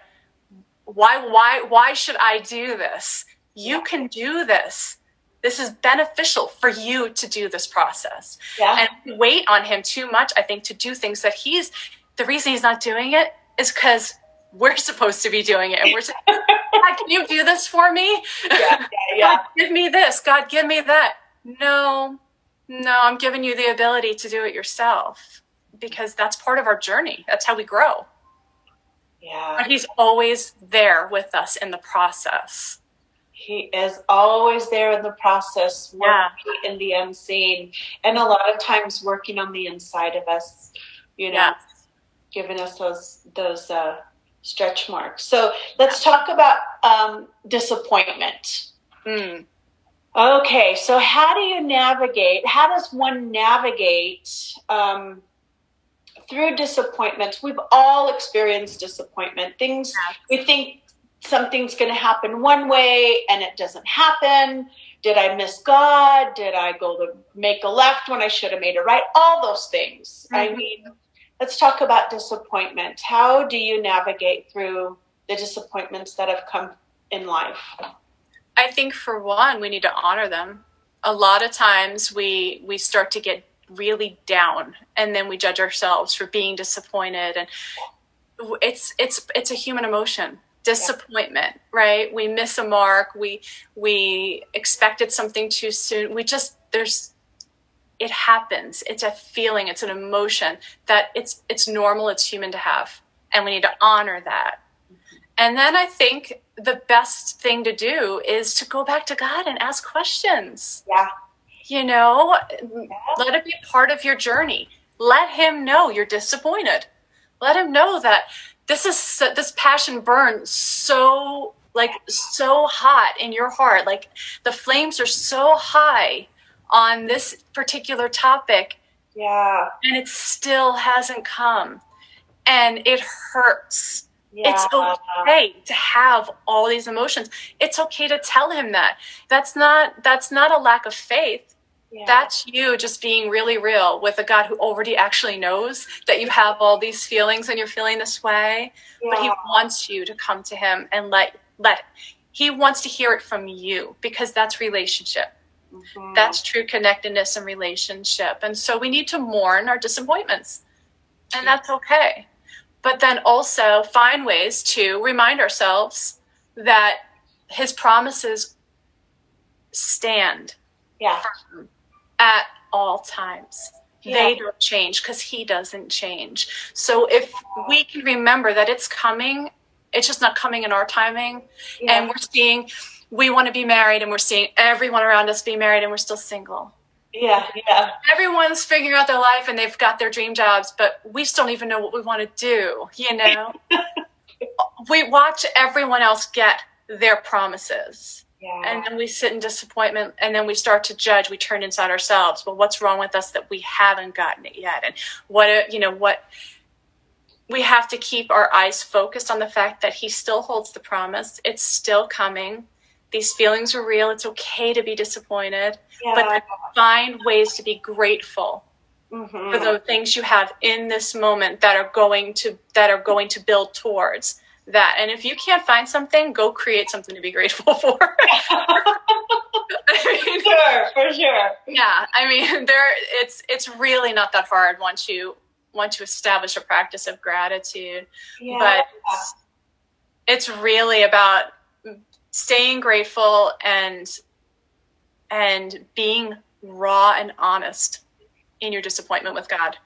why, why, why should I do this? You can do this. This is beneficial for you to do this process Yeah. and wait on him too much i think to do things that he's the reason he's not doing it is because we're supposed to be doing it and we're saying god can you do this for me yeah. Yeah. Yeah. god give me this god give me that no no i'm giving you the ability to do it yourself because that's part of our journey that's how we grow Yeah. but he's always there with us in the process He is always there in the process, Yeah. in the unseen, and a lot of times working on the inside of us. You know, Yeah. giving us those those uh, stretch marks. So let's talk about um, disappointment. Mm. Okay, so how do you navigate? How does one navigate um, through disappointments? We've all experienced disappointment. Things we think something's going to happen one way and it doesn't happen. Did I miss God? Did I go to make a left when I should have made a right? All those things. I Mhm. mean, let's talk about disappointment. How do you navigate through the disappointments that have come in life? I think for one, we need to honor them. A lot of times we we start to get really down and then we judge ourselves for being disappointed and it's it's it's a human emotion. Disappointment, right? We miss a mark, we we expected something too soon. We just there's it happens. It's a feeling, it's an emotion that it's it's normal, it's human to have. And we need to honor that. And then I think the best thing to do is to go back to God and ask questions. Yeah. You know, let it be part of your journey. Let him know you're disappointed. Let him know that this is this passion burns so like so hot in your heart. Like the flames are so high on this particular topic Yeah. and it still hasn't come. And it hurts Yeah. it's okay to have all these emotions it's okay to tell him that that's not that's not a lack of faith Yeah. that's you just being really real with a god who already actually knows that you have all these feelings and you're feeling this way but he wants you to come to him and let let he wants to hear it from you because that's relationship Mhm. that's true connectedness and relationship and so we need to mourn our disappointments and that's okay but then also find ways to remind ourselves that his promises stand yeah. at all times Yeah. they don't change because he doesn't change so if we can remember that it's coming it's just not coming in our timing Yeah. and we're seeing we want to be married and we're seeing everyone around us be married and we're still single yeah. Yeah. everyone's figuring out their life and they've got their dream jobs but we still don't even know what we want to do you know we watch everyone else get their promises Yeah. and then we sit in disappointment and then we start to judge we turn inside ourselves well what's wrong with us that we haven't gotten it yet and what uh, you know what we have to keep our eyes focused on the fact that he still holds the promise. It's still coming. These feelings are real. It's okay to be disappointed, Yeah. but find ways to be grateful Mhm. for the things you have in this moment that are going to that are going to build towards that. And if you can't find something, go create something to be grateful for. I mean, sure, for sure. yeah, I mean, there it's it's really not that hard once you once you establish a practice of gratitude. Yeah. But it's really about staying grateful and and being raw and honest in your disappointment with God.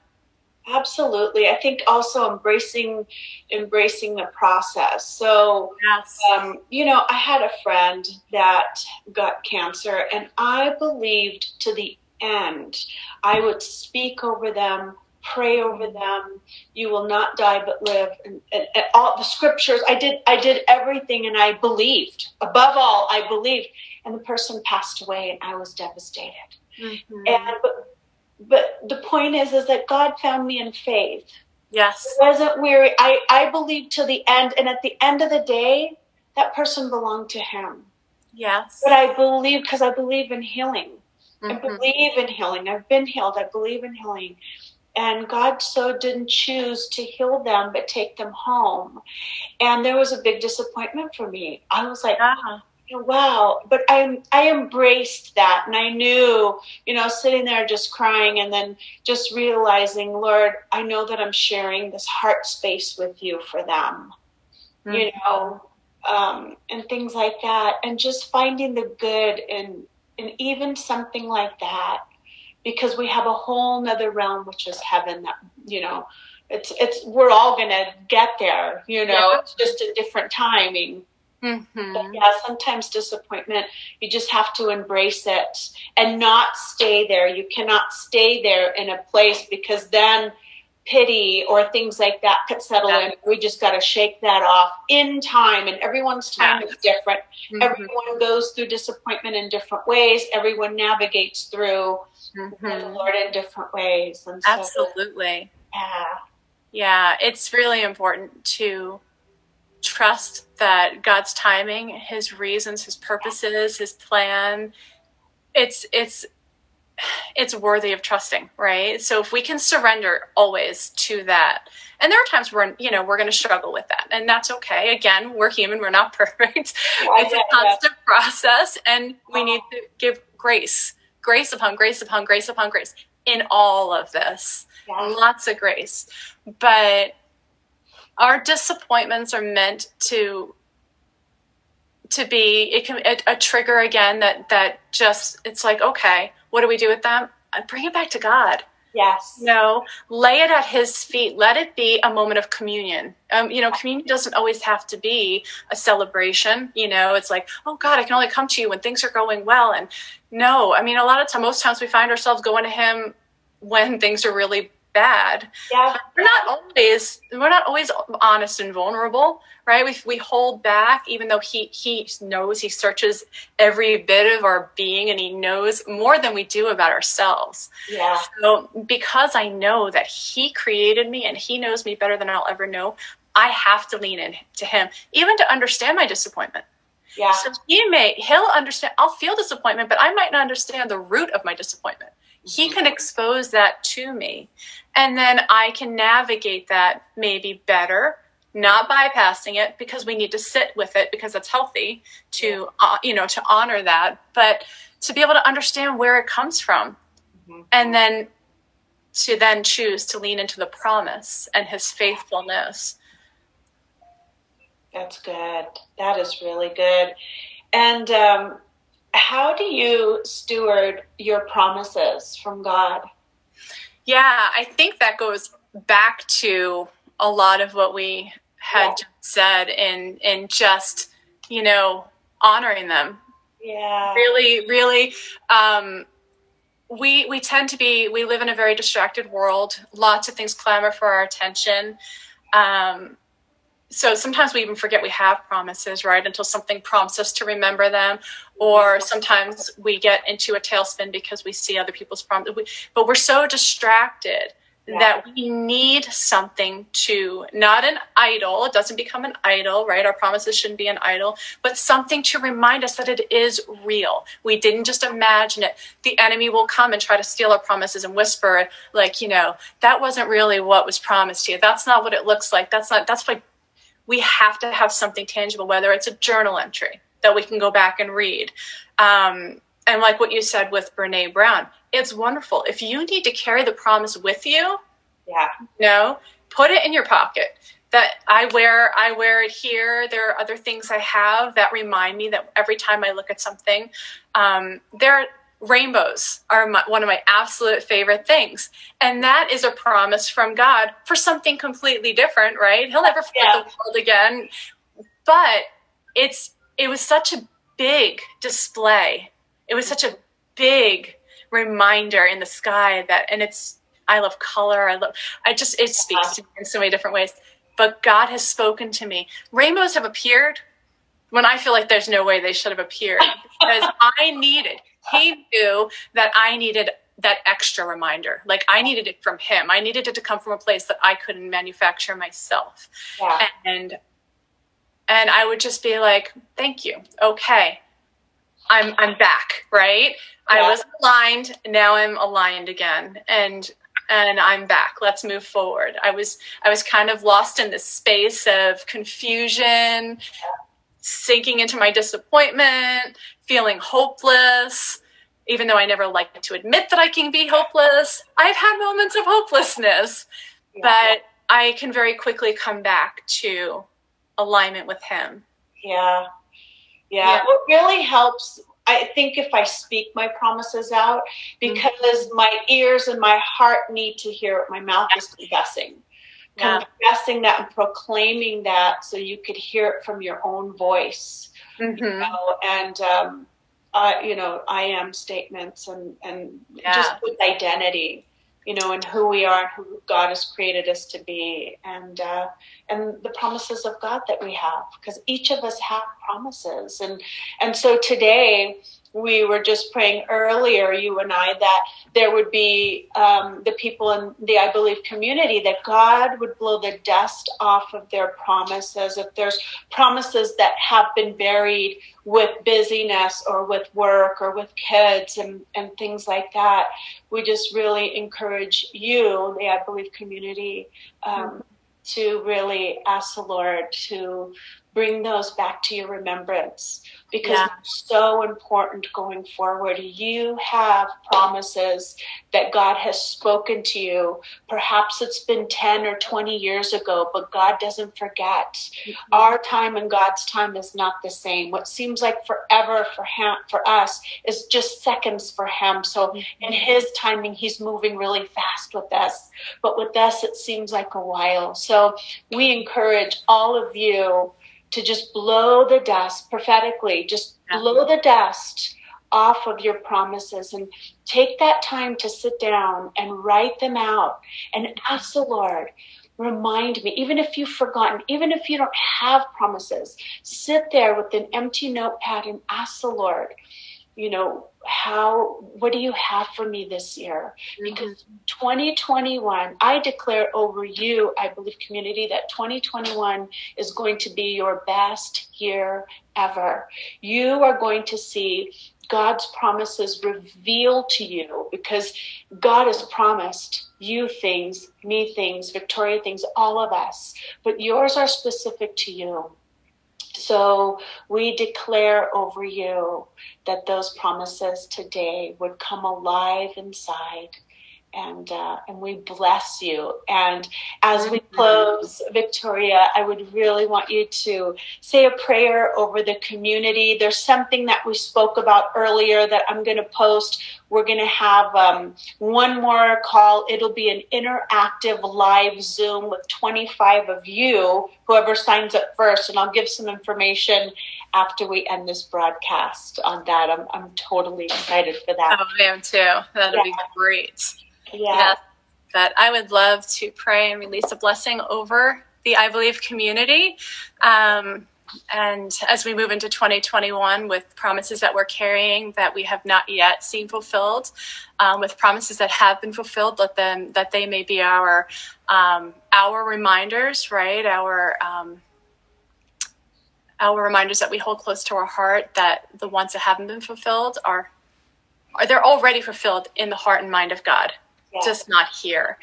Absolutely. I think also embracing embracing the process. So Yes. um, you know, I had a friend that got cancer, and I believed to the end. I would speak over them, pray over them. You will not die but live, and, and, and all the scriptures. I did. I did everything, and I believed. Above all, I believed. And the person passed away, and I was devastated. Mhm. And but, but the point is, is that God found me in faith yes. wasn't weary. I, I believed to the end. And at the end of the day, that person belonged to him. Yes. But I believe because I believe in healing. I Mhm. believe in healing. I've been healed. I believe in healing. And God so didn't choose to heal them, but take them home. And there was a big disappointment for me. I was like, Yeah. wow but i i embraced that and i knew you know sitting there just crying and then just realizing lord i know that i'm sharing this heart space with you for them you know um and things like that and just finding the good in in even something like that because we have a whole nother realm which is heaven that you know it's it's we're all gonna get there you know Yeah. it's just a different timing Mhm. but yeah, sometimes disappointment, you just have to embrace it and not stay there. You cannot stay there in a place because then pity or things like that could settle Yeah. in. We just got to shake that off in time, and everyone's time Yeah. is different. Mhm. Everyone goes through disappointment in different ways. Everyone navigates through the Mhm. Lord in different ways. And so, Absolutely. yeah, Yeah, it's really important to trust that God's timing, his reasons, his purposes, his plan, it's it's it's worthy of trusting, right? So if we can surrender always to that. And there are times when, you know, we're going to struggle with that, and that's okay. Again, we're human, we're not perfect. Yeah, it's yeah, a constant process and we need to give grace, grace upon grace upon grace upon grace in all of this. Yeah, lots of grace. But our disappointments are meant to to be it can a, a trigger again that that just it's like okay what do we do with them? Uh, bring it back to god yes, you know lay it at his feet. Let it be a moment of communion. Um, you know communion doesn't always have to be a celebration. You know it's like oh god i can only come to you when things are going well. And no i mean a lot of times, most times we find ourselves going to him when things are really bad. Yeah, we're not always we're not always honest and vulnerable right? We, we hold back even though he he knows he searches every bit of our being and he knows more than we do about ourselves. Yeah, so because i know that he created me and he knows me better than i'll ever know i have to lean in to him even to understand my disappointment. Yeah, so he may he'll understand i'll feel disappointment but i might not understand the root of my disappointment he can expose that to me and then i can navigate that maybe better not bypassing it because we need to sit with it because it's healthy to uh, you know to honor that but to be able to understand where it comes from Mhm. and then to then choose to lean into the promise and his faithfulness That's good. That is really good. And um, how do you steward your promises from God? Yeah, I think that goes back to a lot of what we had Yeah. just said in in just, you know, honoring them. Yeah. Really, really um we we tend to be we live in a very distracted world. Lots of things clamor for our attention. Um so sometimes we even forget we have promises, right? Until something prompts us to remember them, or sometimes we get into a tailspin because we see other people's promises. But we're so distracted yeah. that we need something to not an idol it doesn't become an idol right our promises shouldn't be an idol but something to remind us that it is real we didn't just imagine it the enemy will come and try to steal our promises and whisper like you know that wasn't really what was promised to you that's not what it looks like that's not that's why we have to have something tangible whether it's a journal entry that we can go back and read um, and like what you said with Brene Brown, it's wonderful. If you need to carry the promise with you, yeah, you know, put it in your pocket. That I wear, I wear it here. There are other things I have that remind me that every time I look at something, um, there rainbows are my, one of my absolute favorite things and that is a promise from god for something completely different right he'll never forget yeah. the world again but it's it was such a big display it was such a big reminder in the sky that and it's I love color. I love I just it speaks to me in so many different ways. But God has spoken to me. Rainbows have appeared when I feel like there's no way they should have appeared because I needed he knew that I needed that extra reminder. Like I needed it from him. I needed it to come from a place that I couldn't manufacture myself. Yeah. And and I would just be like, "Thank you. Okay. I'm I'm back, right? Yeah. I was aligned, now I'm aligned again. And and I'm back. Let's move forward. I was I was kind of lost in this space of confusion, sinking into my disappointment, feeling hopeless. Even though I never like to admit that I can be hopeless, I've had moments of hopelessness, yeah. but I can very quickly come back to alignment with Him. Yeah. Yeah. yeah. What really helps, I think, if I speak my promises out, because mm-hmm. my ears and my heart need to hear what My mouth is confessing. Yeah. Confessing that and proclaiming that so you could hear it from your own voice. Mm-hmm. You know, and, um, uh, you know, I am statements and, and yeah. just with identity you know, and who we are and who God has created us to be, and uh, and the promises of God that we have, because each of us have promises, and and so today we were just praying earlier, you and I, that there would be um, the people in the I Believe community, that God would blow the dust off of their promises. If there's promises that have been buried with busyness or with work or with kids and, and things like that, we just really encourage you, the I Believe community, um, mm-hmm. to really ask the Lord to bring those back to your remembrance because yeah. so important going forward. You have promises that God has spoken to you. Perhaps it's been 10 or 20 years ago, but God doesn't forget. Mm-hmm. Our time and God's time is not the same. What seems like forever for him, for us is just seconds for him. So mm-hmm. in his timing, he's moving really fast with us. But with us, it seems like a while. So we encourage all of you to just blow the dust prophetically, just blow the dust off of your promises and take that time to sit down and write them out and ask the Lord, remind me, even if you've forgotten, even if you don't have promises, sit there with an empty notepad and ask the Lord, you know, how, what do you have for me this year? Mm-hmm. Because 2021, I declare over you, I believe, community, that 2021 is going to be your best year ever. You are going to see God's promises revealed to you because God has promised you things, me things, Victoria things, all of us, but yours are specific to you. So we declare over you that those promises today would come alive inside and uh, and we bless you. And as we close, Victoria, I would really want you to say a prayer over the community. There's something that we spoke about earlier that I'm going to post. We're going to have um, one more call. It'll be an interactive live Zoom with 25 of you, whoever signs up first, and I'll give some information after we end this broadcast on that. I'm I'm totally excited for that. Oh, I am too. That'll yeah. be great. Yeah. but I would love to pray and release a blessing over the I Believe community. Um, and as we move into 2021 with promises that we're carrying that we have not yet seen fulfilled, um, with promises that have been fulfilled, let them that they may be our um, our reminders, right? Our um, our reminders that we hold close to our heart that the ones that haven't been fulfilled are are they're already fulfilled in the heart and mind of God just not here.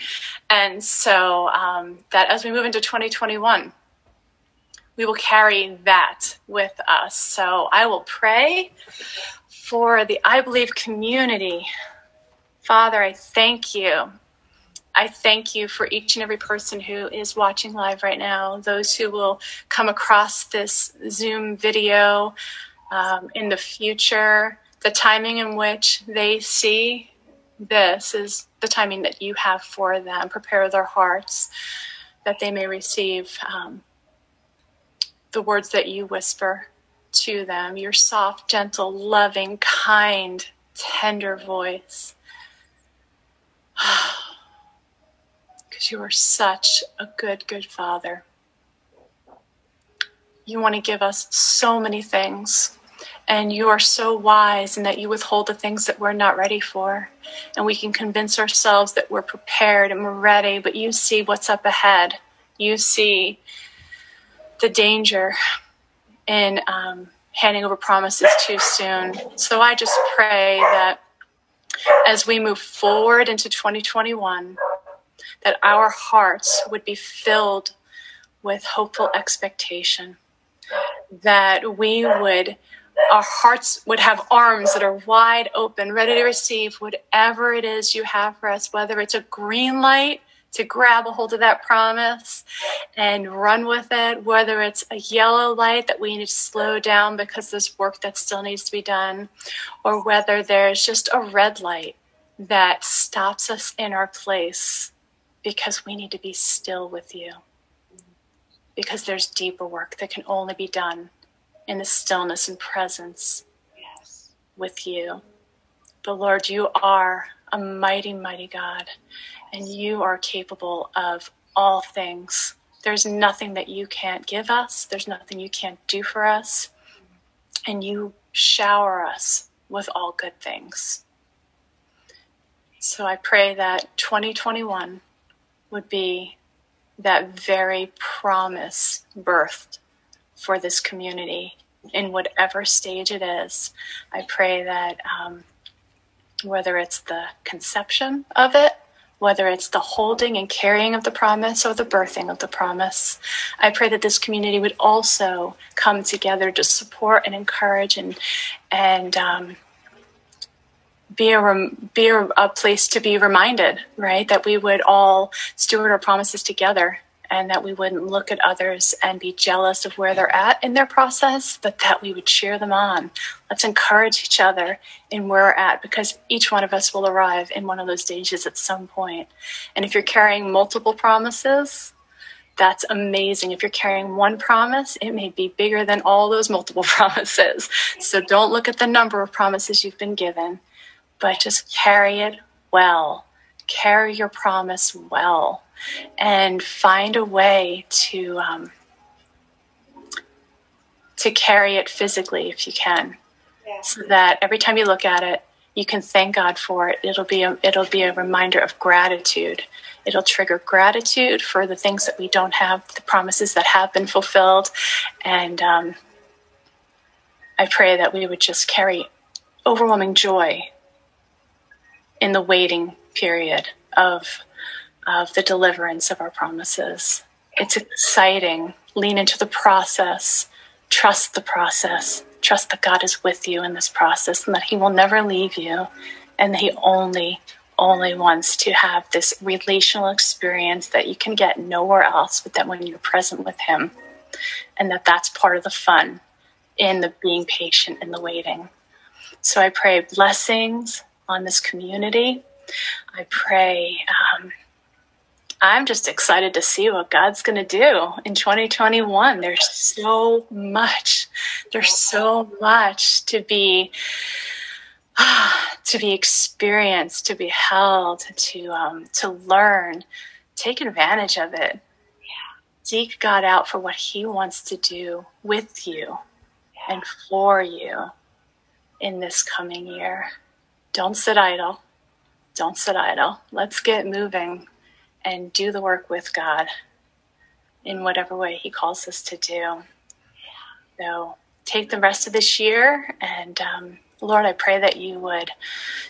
And so um, that as we move into 2021, we will carry that with us. So I will pray for the I Believe community. Father, I thank you. I thank you for each and every person who is watching live right now, those who will come across this Zoom video um, in the future, the timing in which they see this is the timing that you have for them. Prepare their hearts that they may receive um, the words that you whisper to them, your soft, gentle, loving, kind, tender voice. Because you are such a good, good father. You want to give us so many things and you are so wise in that you withhold the things that we're not ready for. And we can convince ourselves that we're prepared and we're ready, but you see what's up ahead. You see the danger in um, handing over promises too soon. So I just pray that as we move forward into 2021, that our hearts would be filled with hopeful expectation, that we would our hearts would have arms that are wide open, ready to receive whatever it is you have for us, whether it's a green light to grab a hold of that promise and run with it, whether it's a yellow light that we need to slow down because there's work that still needs to be done, or whether there's just a red light that stops us in our place because we need to be still with you. Because there's deeper work that can only be done in the stillness and presence yes. with you. But Lord, you are a mighty, mighty God, and you are capable of all things. There's nothing that you can't give us, there's nothing you can't do for us, and you shower us with all good things. So I pray that 2021 would be that very promise birthed for this community in whatever stage it is. I pray that um, whether it's the conception of it, whether it's the holding and carrying of the promise or the birthing of the promise, I pray that this community would also come together to support and encourage and and um, be a be a, a place to be reminded, right? That we would all steward our promises together and that we wouldn't look at others and be jealous of where they're at in their process, but that we would cheer them on. Let's encourage each other in where we're at because each one of us will arrive in one of those stages at some point. And if you're carrying multiple promises, that's amazing. If you're carrying one promise, it may be bigger than all those multiple promises. So don't look at the number of promises you've been given, but just carry it well. Carry your promise well and find a way to um, to carry it physically if you can, yeah. so that every time you look at it, you can thank God for it. It'll be a, it'll be a reminder of gratitude. It'll trigger gratitude for the things that we don't have, the promises that have been fulfilled, and um, I pray that we would just carry overwhelming joy in the waiting period of of the deliverance of our promises. It's exciting. Lean into the process. Trust the process. Trust that God is with you in this process and that He will never leave you and He only, only wants to have this relational experience that you can get nowhere else but that when you're present with Him. And that that's part of the fun in the being patient and the waiting. So I pray blessings on this community. I pray um, I'm just excited to see what God's going to do in 2021. There's so much. There's so much to be to be experienced, to be held, to um, to learn. Take advantage of it. Seek God out for what He wants to do with you and for you in this coming year. Don't sit idle. Don't sit idle. Let's get moving and do the work with God in whatever way He calls us to do. So take the rest of this year and um, Lord, I pray that you would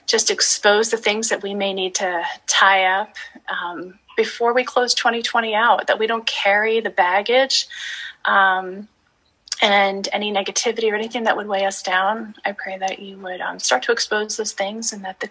just expose the things that we may need to tie up um, before we close 2020 out, that we don't carry the baggage um, and any negativity or anything that would weigh us down. I pray that you would um, start to expose those things and that the